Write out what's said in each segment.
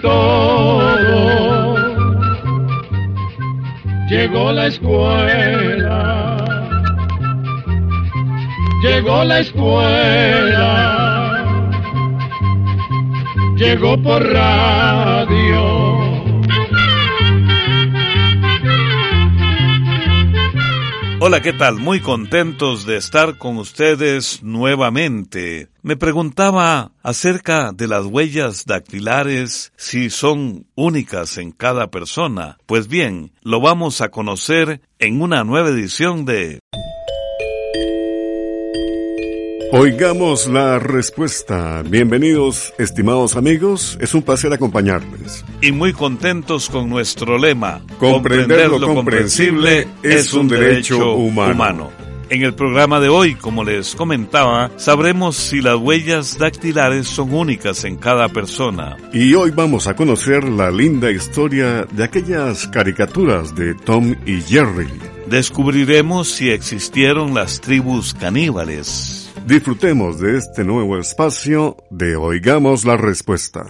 todo. Llegó la escuela, llegó la escuela, llegó por radio. Hola, ¿qué tal? Muy contentos de estar con ustedes nuevamente. Me preguntaba acerca de las huellas dactilares, si son únicas en cada persona. Pues bien, lo vamos a conocer en una nueva edición de Oigamos la respuesta. Bienvenidos, estimados amigos. Es un placer acompañarles. Y muy contentos con nuestro lema. Comprender, lo, comprensible es un derecho, humano. En el programa de hoy, como les comentaba, sabremos si las huellas dactilares son únicas en cada persona. Y hoy vamos a conocer la linda historia de aquellas caricaturas de Tom y Jerry. Descubriremos si existieron las tribus caníbales. Disfrutemos de este nuevo espacio de Oigamos la Respuesta.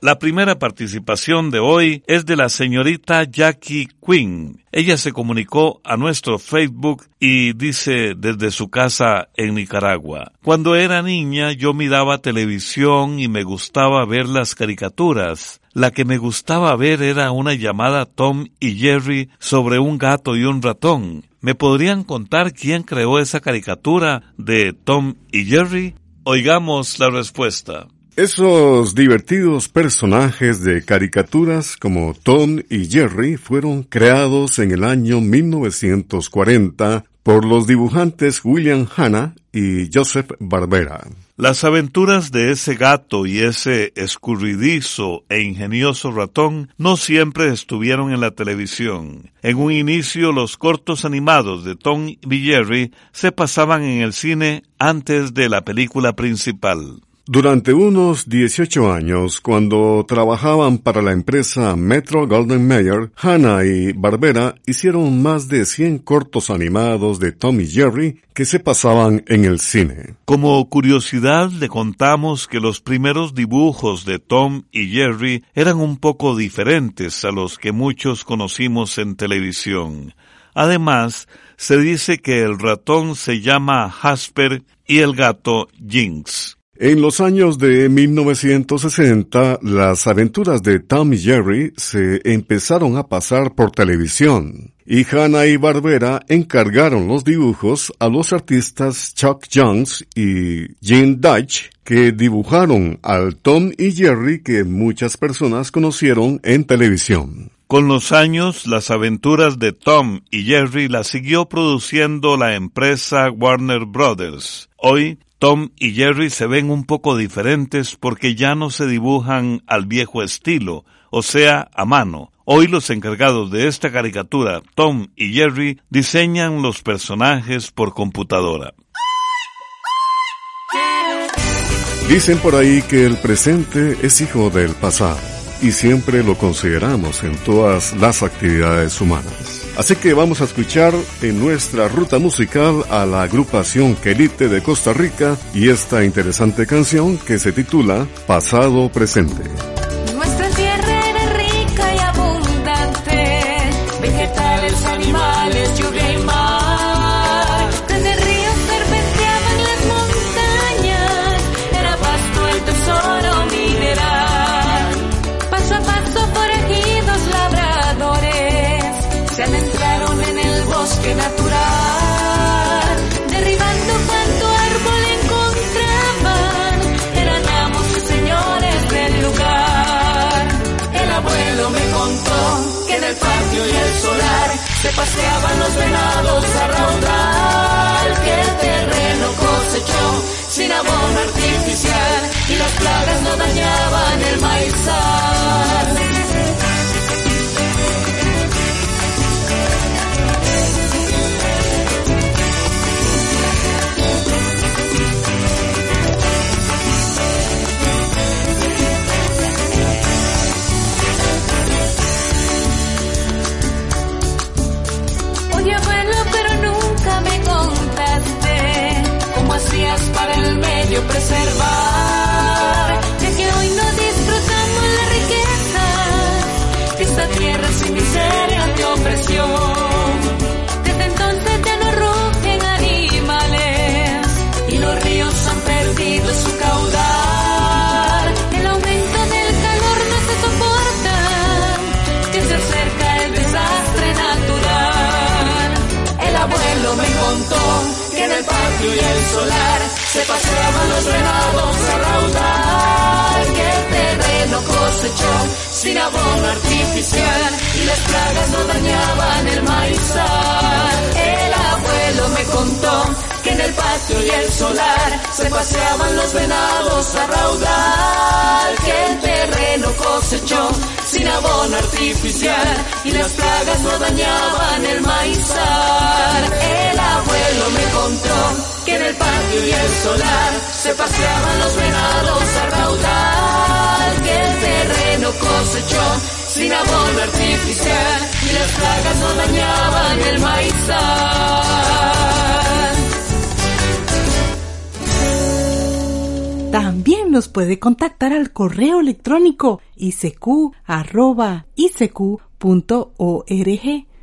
La primera participación de hoy es de la señorita Jackie Quinn. Ella se comunicó a nuestro Facebook y dice desde su casa en Nicaragua. Cuando era niña yo miraba televisión y me gustaba ver las caricaturas. La que me gustaba ver era una llamada Tom y Jerry sobre un gato y un ratón. ¿Me podrían contar quién creó esa caricatura de Tom y Jerry? Oigamos la respuesta. Esos divertidos personajes de caricaturas como Tom y Jerry fueron creados en el año 1940 por los dibujantes William Hanna y Joseph Barbera. Las aventuras de ese gato y ese escurridizo e ingenioso ratón no siempre estuvieron en la televisión. En un inicio los cortos animados de Tom y Jerry se pasaban en el cine antes de la película principal. Durante unos 18 años, cuando trabajaban para la empresa Metro Golden Mayer, Hannah y Barbera hicieron más de 100 cortos animados de Tom y Jerry que se pasaban en el cine. Como curiosidad le contamos que los primeros dibujos de Tom y Jerry eran un poco diferentes a los que muchos conocimos en televisión. Además, se dice que el ratón se llama Jasper y el gato Jinx. En los años de 1960, las aventuras de Tom y Jerry se empezaron a pasar por televisión, y Hanna y Barbera encargaron los dibujos a los artistas Chuck Jones y Gene Dutch, que dibujaron al Tom y Jerry que muchas personas conocieron en televisión. Con los años, las aventuras de Tom y Jerry las siguió produciendo la empresa Warner Brothers. Hoy, Tom y Jerry se ven un poco diferentes porque ya no se dibujan al viejo estilo, o sea, a mano. Hoy los encargados de esta caricatura, Tom y Jerry, diseñan los personajes por computadora. Dicen por ahí que el presente es hijo del pasado y siempre lo consideramos en todas las actividades humanas. Así que vamos a escuchar en nuestra ruta musical a la agrupación Quelite de Costa Rica y esta interesante canción que se titula Pasado Presente. Preservar, ya que hoy no disfrutamos la riqueza sin miseria ni opresión. Desde entonces ya no rugen animales y los ríos han perdido su caudal. El aumento del calor no se soporta, que se acerca el desastre natural. El abuelo me contó que en el patio y el solar se paseaban los venados a raudal, que el terreno cosechó sin abono artificial y las plagas no dañaban el maizal. El abuelo me contó que en el patio y el solar se paseaban los venados a raudal, que el terreno cosechó sin abono artificial y las plagas no dañaban el maizal. El abuelo me contó que en el patio el solar. Se paseaban los venados a raudal, que el terreno cosechó sin abono artificial. Y las plagas no dañaban el maizal. También nos puede contactar al correo electrónico isq.org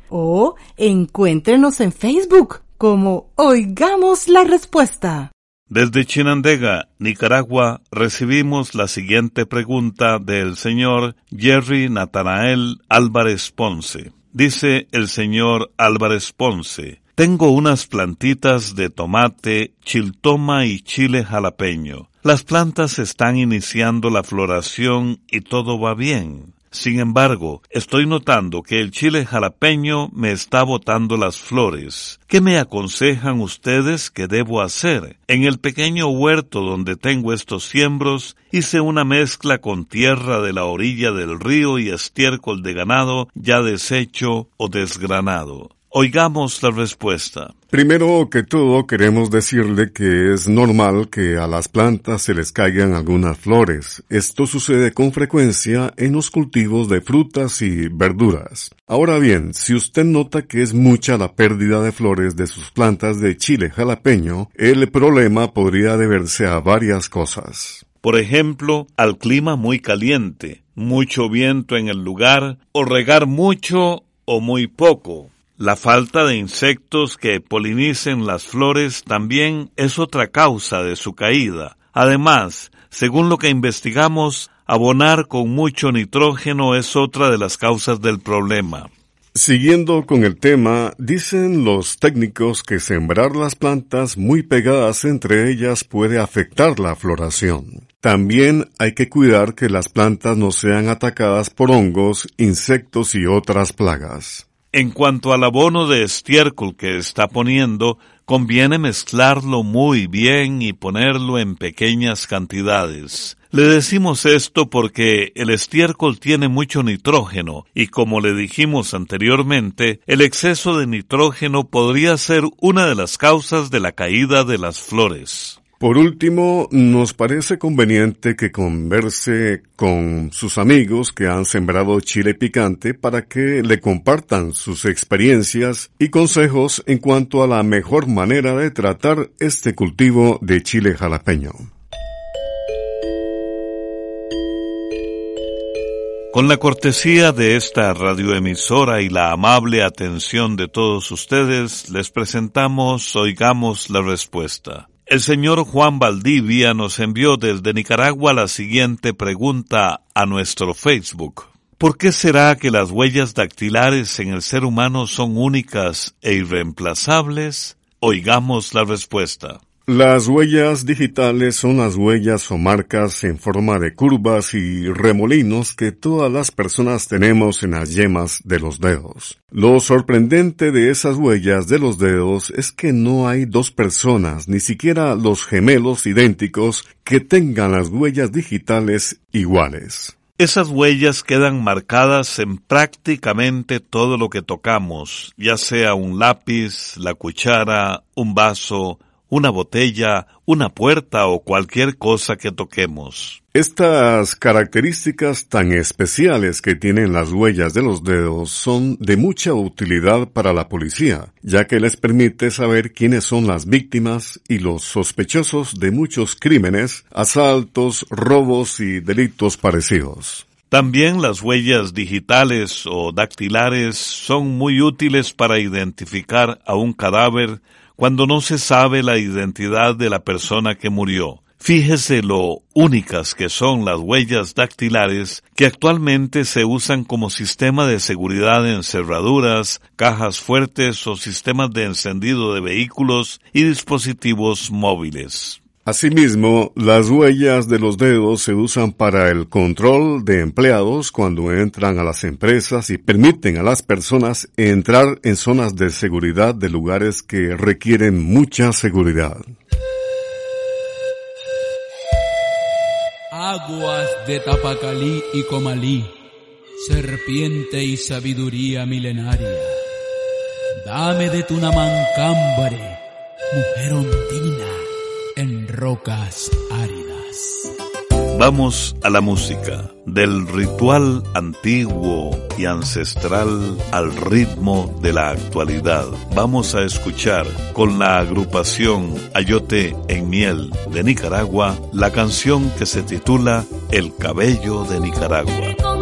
o encuéntrenos en Facebook como Oigamos la Respuesta. Desde Chinandega, Nicaragua, recibimos la siguiente pregunta del señor Jerry Natanael Álvarez Ponce. Dice el señor Álvarez Ponce, tengo unas plantitas de tomate, chiltoma y chile jalapeño. Las plantas están iniciando la floración y todo va bien. Sin embargo, estoy notando que el chile jalapeño me está botando las flores. ¿Qué me aconsejan ustedes que debo hacer? En el pequeño huerto donde tengo estos siembros, hice una mezcla con tierra de la orilla del río y estiércol de ganado ya deshecho o desgranado. Oigamos la respuesta. Primero que todo queremos decirle que es normal que a las plantas se les caigan algunas flores. Esto sucede con frecuencia en los cultivos de frutas y verduras. Ahora bien, si usted nota que es mucha la pérdida de flores de sus plantas de chile jalapeño, el problema podría deberse a varias cosas. Por ejemplo, al clima muy caliente, mucho viento en el lugar, o regar mucho o muy poco. La falta de insectos que polinicen las flores también es otra causa de su caída. Además, según lo que investigamos, abonar con mucho nitrógeno es otra de las causas del problema. Siguiendo con el tema, dicen los técnicos que sembrar las plantas muy pegadas entre ellas puede afectar la floración. También hay que cuidar que las plantas no sean atacadas por hongos, insectos y otras plagas. En cuanto al abono de estiércol que está poniendo, conviene mezclarlo muy bien y ponerlo en pequeñas cantidades. Le decimos esto porque el estiércol tiene mucho nitrógeno y como le dijimos anteriormente, el exceso de nitrógeno podría ser una de las causas de la caída de las flores. Por último, nos parece conveniente que converse con sus amigos que han sembrado chile picante para que le compartan sus experiencias y consejos en cuanto a la mejor manera de tratar este cultivo de chile jalapeño. Con la cortesía de esta radioemisora y la amable atención de todos ustedes, les presentamos Oigamos la Respuesta. El señor Juan Valdivia nos envió desde Nicaragua la siguiente pregunta a nuestro Facebook. ¿Por qué será que las huellas dactilares en el ser humano son únicas e irreemplazables? Oigamos la respuesta. Las huellas digitales son las huellas o marcas en forma de curvas y remolinos que todas las personas tenemos en las yemas de los dedos. Lo sorprendente de esas huellas de los dedos es que no hay dos personas, ni siquiera los gemelos idénticos, que tengan las huellas digitales iguales. Esas huellas quedan marcadas en prácticamente todo lo que tocamos, ya sea un lápiz, la cuchara, un vaso, una botella, una puerta o cualquier cosa que toquemos. Estas características tan especiales que tienen las huellas de los dedos son de mucha utilidad para la policía, ya que les permite saber quiénes son las víctimas y los sospechosos de muchos crímenes, asaltos, robos y delitos parecidos. También las huellas digitales o dactilares son muy útiles para identificar a un cadáver cuando no se sabe la identidad de la persona que murió. Fíjese lo únicas que son las huellas dactilares que actualmente se usan como sistema de seguridad en cerraduras, cajas fuertes o sistemas de encendido de vehículos y dispositivos móviles. Asimismo, las huellas de los dedos se usan para el control de empleados cuando entran a las empresas y permiten a las personas entrar en zonas de seguridad de lugares que requieren mucha seguridad. Aguas de Tapacalí y Comalí, serpiente y sabiduría milenaria. Dame de tu namancámbare, mujer ondina en rocas áridas. Vamos a la música, del ritual antiguo y ancestral al ritmo de la actualidad. Vamos a escuchar con la agrupación Ayote en Miel de Nicaragua la canción que se titula El cabello de Nicaragua.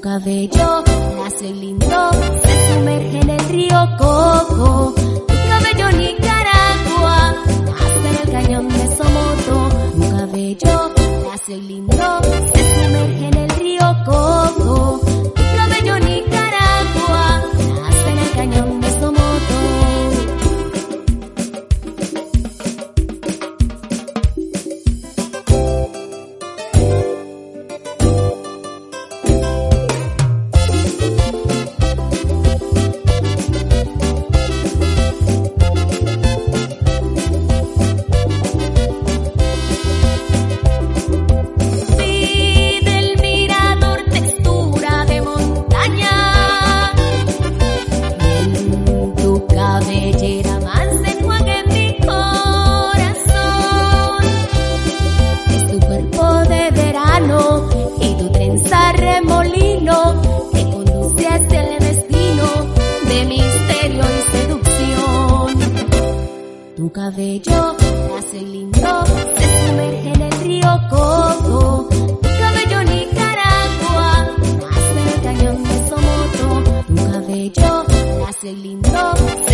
Cabello nace lindo, se sumerge en el río Coco. Tu cabello Nicaragua, nace en el cañón de Somoto. Tu cabello nace lindo, se sumerge en el río Coco. Nace lindo,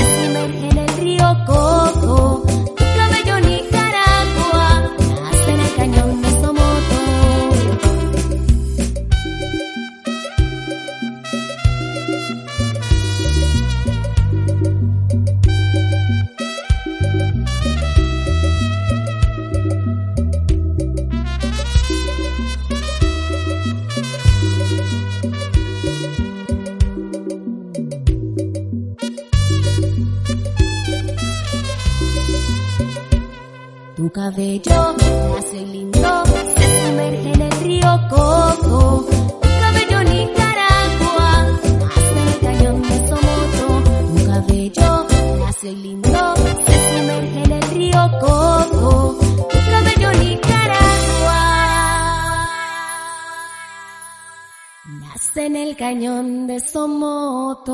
en el cañón de Somoto.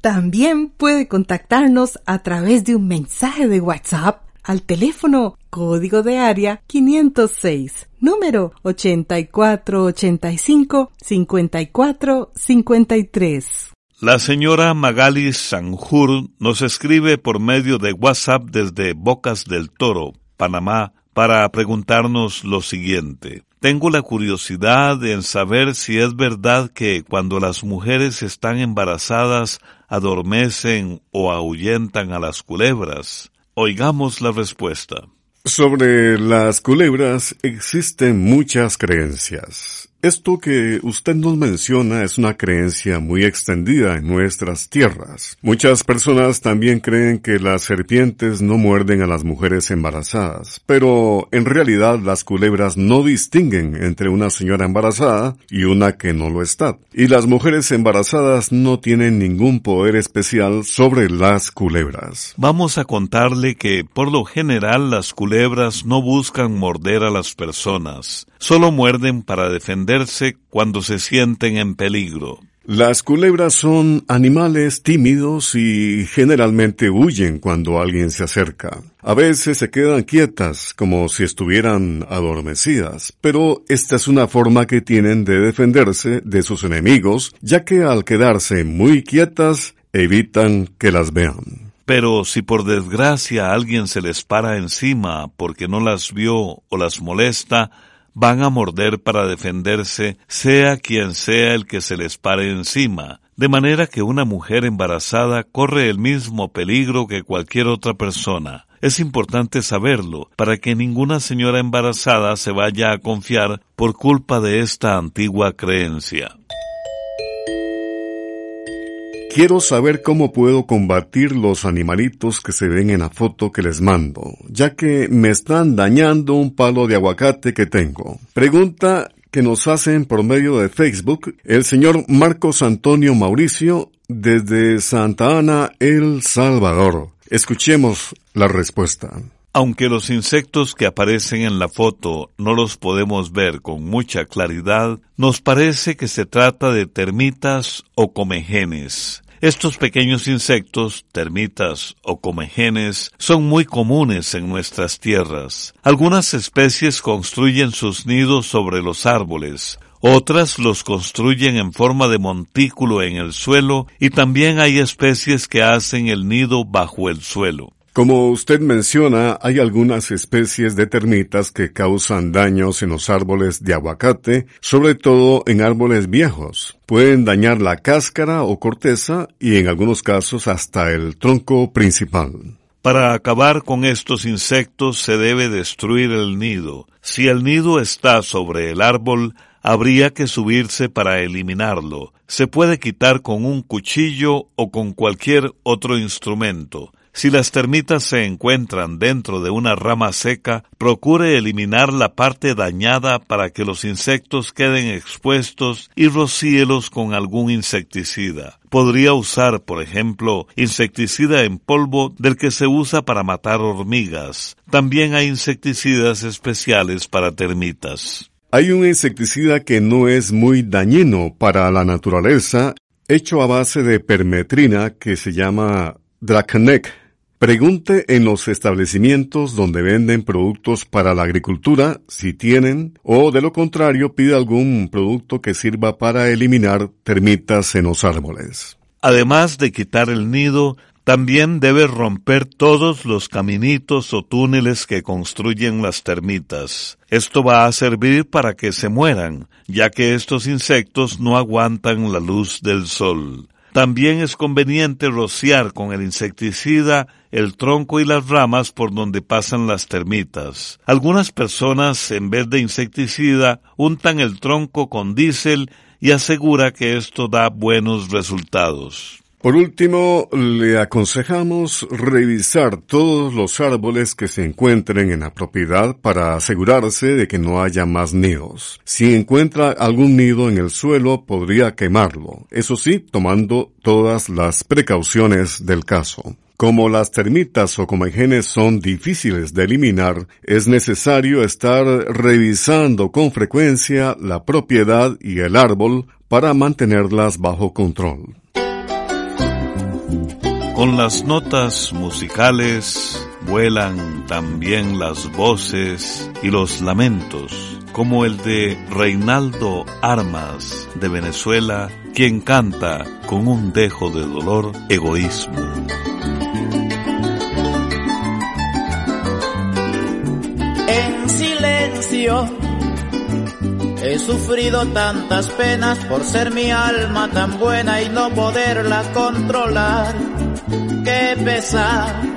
También puede contactarnos a través de un mensaje de WhatsApp al teléfono código de área 506, número 8485-5453. La señora Magali Sanjur nos escribe por medio de WhatsApp desde Bocas del Toro, Panamá, para preguntarnos lo siguiente. Tengo la curiosidad en saber si es verdad que cuando las mujeres están embarazadas adormecen o ahuyentan a las culebras. Oigamos la respuesta. Sobre las culebras existen muchas creencias. Esto que usted nos menciona es una creencia muy extendida en nuestras tierras. Muchas personas también creen que las serpientes no muerden a las mujeres embarazadas, pero en realidad las culebras no distinguen entre una señora embarazada y una que no lo está. Y las mujeres embarazadas no tienen ningún poder especial sobre las culebras. Vamos a contarle que por lo general las culebras no buscan morder a las personas, solo muerden para defenderse cuando se sienten en peligro. Las culebras son animales tímidos y generalmente huyen cuando alguien se acerca. A veces se quedan quietas como si estuvieran adormecidas, pero esta es una forma que tienen de defenderse de sus enemigos, ya que al quedarse muy quietas evitan que las vean. Pero si por desgracia alguien se les para encima porque no las vio o las molesta, van a morder para defenderse, sea quien sea el que se les pare encima, de manera que una mujer embarazada corre el mismo peligro que cualquier otra persona. Es importante saberlo para que ninguna señora embarazada se vaya a confiar por culpa de esta antigua creencia. Quiero saber cómo puedo combatir los animalitos que se ven en la foto que les mando, ya que me están dañando un palo de aguacate que tengo. Pregunta que nos hacen por medio de Facebook el señor Marcos Antonio Mauricio desde Santa Ana, El Salvador. Escuchemos la respuesta. Aunque los insectos que aparecen en la foto no los podemos ver con mucha claridad, nos parece que se trata de termitas o comegenes. Estos pequeños insectos, termitas o comegenes, son muy comunes en nuestras tierras. Algunas especies construyen sus nidos sobre los árboles, otras los construyen en forma de montículo en el suelo y también hay especies que hacen el nido bajo el suelo. Como usted menciona, hay algunas especies de termitas que causan daños en los árboles de aguacate, sobre todo en árboles viejos. Pueden dañar la cáscara o corteza y en algunos casos hasta el tronco principal. Para acabar con estos insectos se debe destruir el nido. Si el nido está sobre el árbol, habría que subirse para eliminarlo. Se puede quitar con un cuchillo o con cualquier otro instrumento. Si las termitas se encuentran dentro de una rama seca, procure eliminar la parte dañada para que los insectos queden expuestos y rocíelos con algún insecticida. Podría usar, por ejemplo, insecticida en polvo del que se usa para matar hormigas. También hay insecticidas especiales para termitas. Hay un insecticida que no es muy dañino para la naturaleza, hecho a base de permetrina que se llama Dracanek Pregunte en los establecimientos donde venden productos para la agricultura si tienen o de lo contrario pide algún producto que sirva para eliminar termitas en los árboles. Además de quitar el nido, también debe romper todos los caminitos o túneles que construyen las termitas. Esto va a servir para que se mueran, ya que estos insectos no aguantan la luz del sol. También es conveniente rociar con el insecticida el tronco y las ramas por donde pasan las termitas. Algunas personas, en vez de insecticida, untan el tronco con diésel y asegura que esto da buenos resultados. Por último, le aconsejamos revisar todos los árboles que se encuentren en la propiedad para asegurarse de que no haya más nidos. Si encuentra algún nido en el suelo, podría quemarlo, eso sí, tomando todas las precauciones del caso. Como las termitas o comegenes son difíciles de eliminar, es necesario estar revisando con frecuencia la propiedad y el árbol para mantenerlas bajo control. Con las notas musicales vuelan también las voces y los lamentos, como el de Reinaldo Armas de Venezuela, quien canta con un dejo de dolor egoísmo. En silencio He sufrido tantas penas por ser mi alma tan buena y no poderla controlar. Qué pesar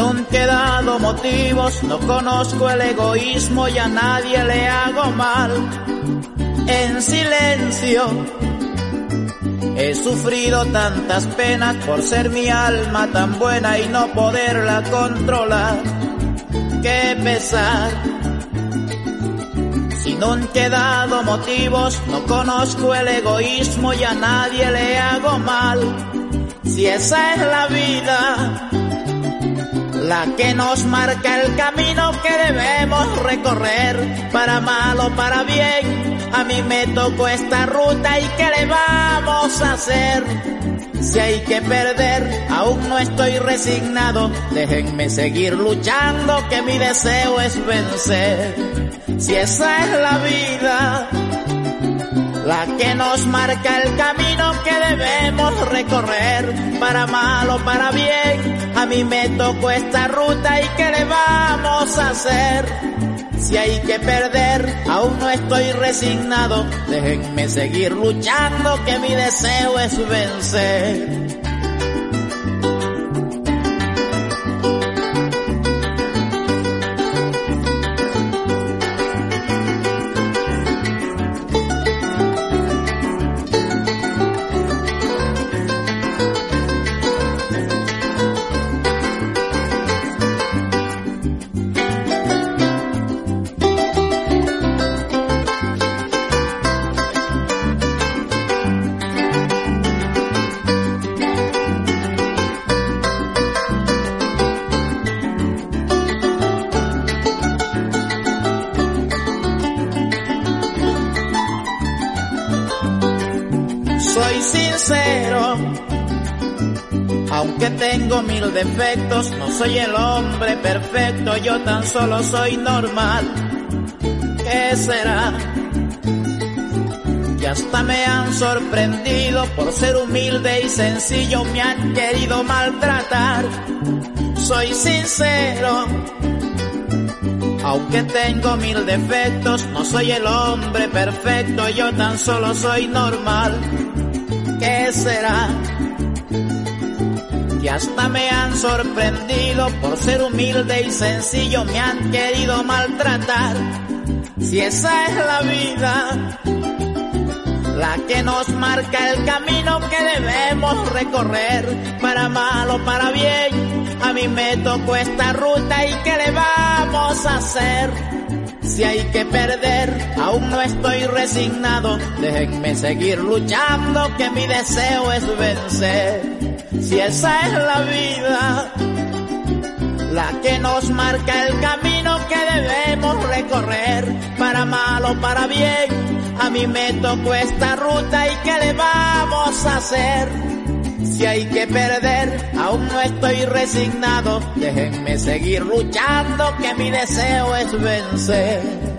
no han quedado motivos, no conozco el egoísmo y a nadie le hago mal. En silencio he sufrido tantas penas por ser mi alma tan buena y no poderla controlar. Qué pesar. Si no han quedado motivos, no conozco el egoísmo y a nadie le hago mal. Si esa es la vida, la que nos marca el camino que debemos recorrer, para mal o para bien. A mí me tocó esta ruta y qué le vamos a hacer. Si hay que perder, aún no estoy resignado. Déjenme seguir luchando, que mi deseo es vencer. Si esa es la vida, la que nos marca el camino que debemos recorrer, para mal o para bien. A mí me tocó esta ruta y qué le vamos a hacer. Si hay que perder, aún no estoy resignado. Déjenme seguir luchando, que mi deseo es vencer. Defectos, no soy el hombre perfecto, yo tan solo soy normal. ¿Qué será? Y hasta me han sorprendido por ser humilde y sencillo, me han querido maltratar. Soy sincero, aunque tengo mil defectos, no soy el hombre perfecto, yo tan solo soy normal. ¿Qué será? Y hasta me han sorprendido por ser humilde y sencillo, me han querido maltratar. Si esa es la vida, la que nos marca el camino que debemos recorrer, para mal o para bien. A mí me tocó esta ruta y ¿qué le vamos a hacer? Si hay que perder, aún no estoy resignado. Déjenme seguir luchando, que mi deseo es vencer. Si esa es la vida, la que nos marca el camino que debemos recorrer, para mal o para bien. A mí me tocó esta ruta y ¿qué le vamos a hacer? Si hay que perder, aún no estoy resignado. Déjenme seguir luchando, que mi deseo es vencer.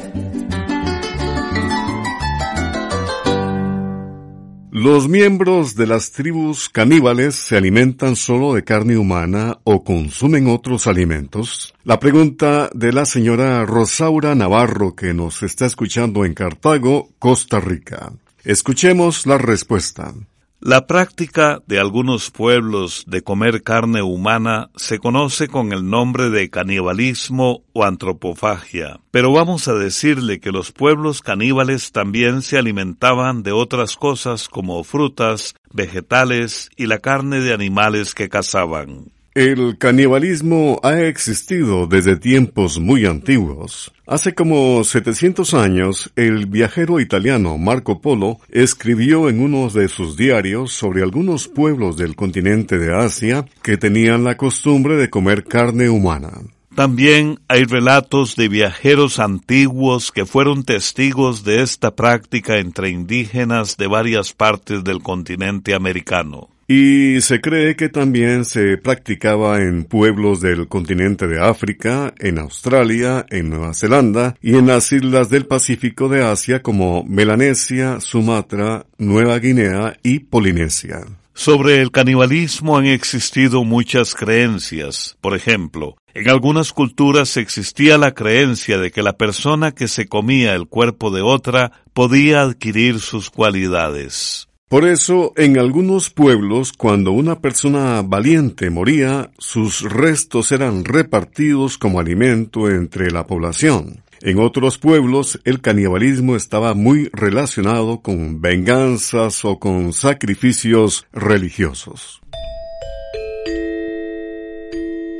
Los miembros de las tribus caníbales se alimentan solo de carne humana o consumen otros alimentos. La pregunta de la señora Rosaura Navarro que nos está escuchando en Cartago, Costa Rica. Escuchemos la respuesta. La práctica de algunos pueblos de comer carne humana se conoce con el nombre de canibalismo o antropofagia, pero vamos a decirle que los pueblos caníbales también se alimentaban de otras cosas como frutas, vegetales y la carne de animales que cazaban. El canibalismo ha existido desde tiempos muy antiguos. Hace como 700 años, el viajero italiano Marco Polo escribió en uno de sus diarios sobre algunos pueblos del continente de Asia que tenían la costumbre de comer carne humana. También hay relatos de viajeros antiguos que fueron testigos de esta práctica entre indígenas de varias partes del continente americano. Y se cree que también se practicaba en pueblos del continente de África, en Australia, en Nueva Zelanda y en las islas del Pacífico de Asia como Melanesia, Sumatra, Nueva Guinea y Polinesia. Sobre el canibalismo han existido muchas creencias. Por ejemplo, en algunas culturas existía la creencia de que la persona que se comía el cuerpo de otra podía adquirir sus cualidades. Por eso, en algunos pueblos, cuando una persona valiente moría, sus restos eran repartidos como alimento entre la población. En otros pueblos, el canibalismo estaba muy relacionado con venganzas o con sacrificios religiosos.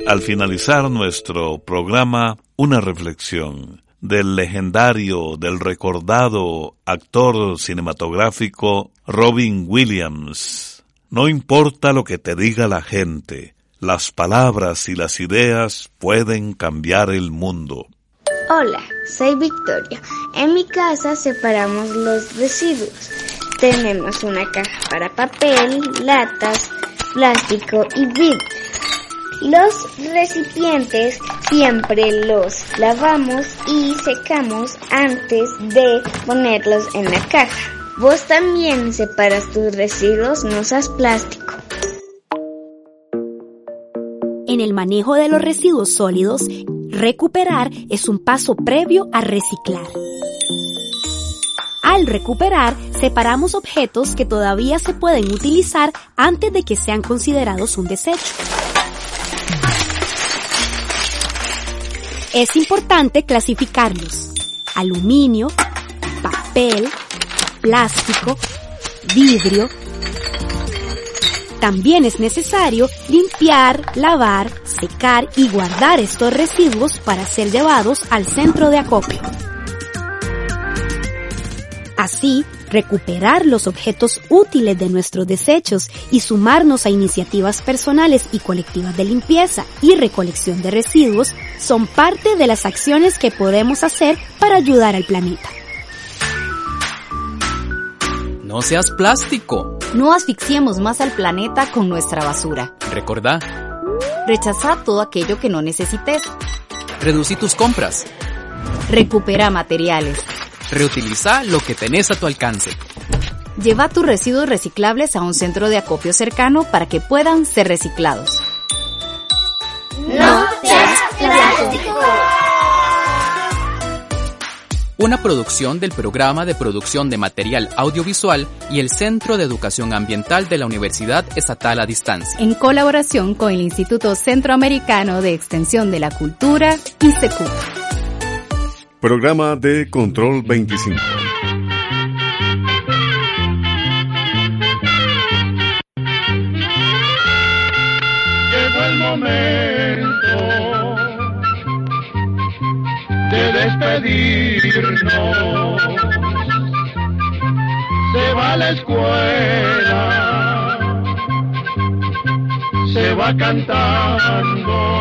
Al finalizar nuestro programa, una reflexión del legendario, del recordado actor cinematográfico Robin Williams. No importa lo que te diga la gente, las palabras y las ideas pueden cambiar el mundo. Hola, soy Victoria. En mi casa separamos los residuos. Tenemos una caja para papel, latas, plástico y vidrio. Los recipientes siempre los lavamos y secamos antes de ponerlos en la caja. Vos también separas tus residuos, no seas plástico. En el manejo de los residuos sólidos, recuperar es un paso previo a reciclar. Al recuperar, separamos objetos que todavía se pueden utilizar antes de que sean considerados un desecho. Es importante clasificarlos. Aluminio, papel, plástico, vidrio. También es necesario limpiar, lavar, secar y guardar estos residuos para ser llevados al centro de acopio. Así, recuperar los objetos útiles de nuestros desechos y sumarnos a iniciativas personales y colectivas de limpieza y recolección de residuos son parte de las acciones que podemos hacer para ayudar al planeta. No seas plástico. No asfixiemos más al planeta con nuestra basura. Recordá. Rechaza todo aquello que no necesites. Reducí tus compras. Recupera materiales. Reutiliza lo que tenés a tu alcance. Lleva tus residuos reciclables a un centro de acopio cercano para que puedan ser reciclados. No seas plástico. Una producción del Programa de Producción de Material Audiovisual y el Centro de Educación Ambiental de la Universidad Estatal a Distancia. En colaboración con el Instituto Centroamericano de Extensión de la Cultura, ICECU. Programa de Control 25. Llegó el momento de despedirnos. Se va a la escuela, se va cantando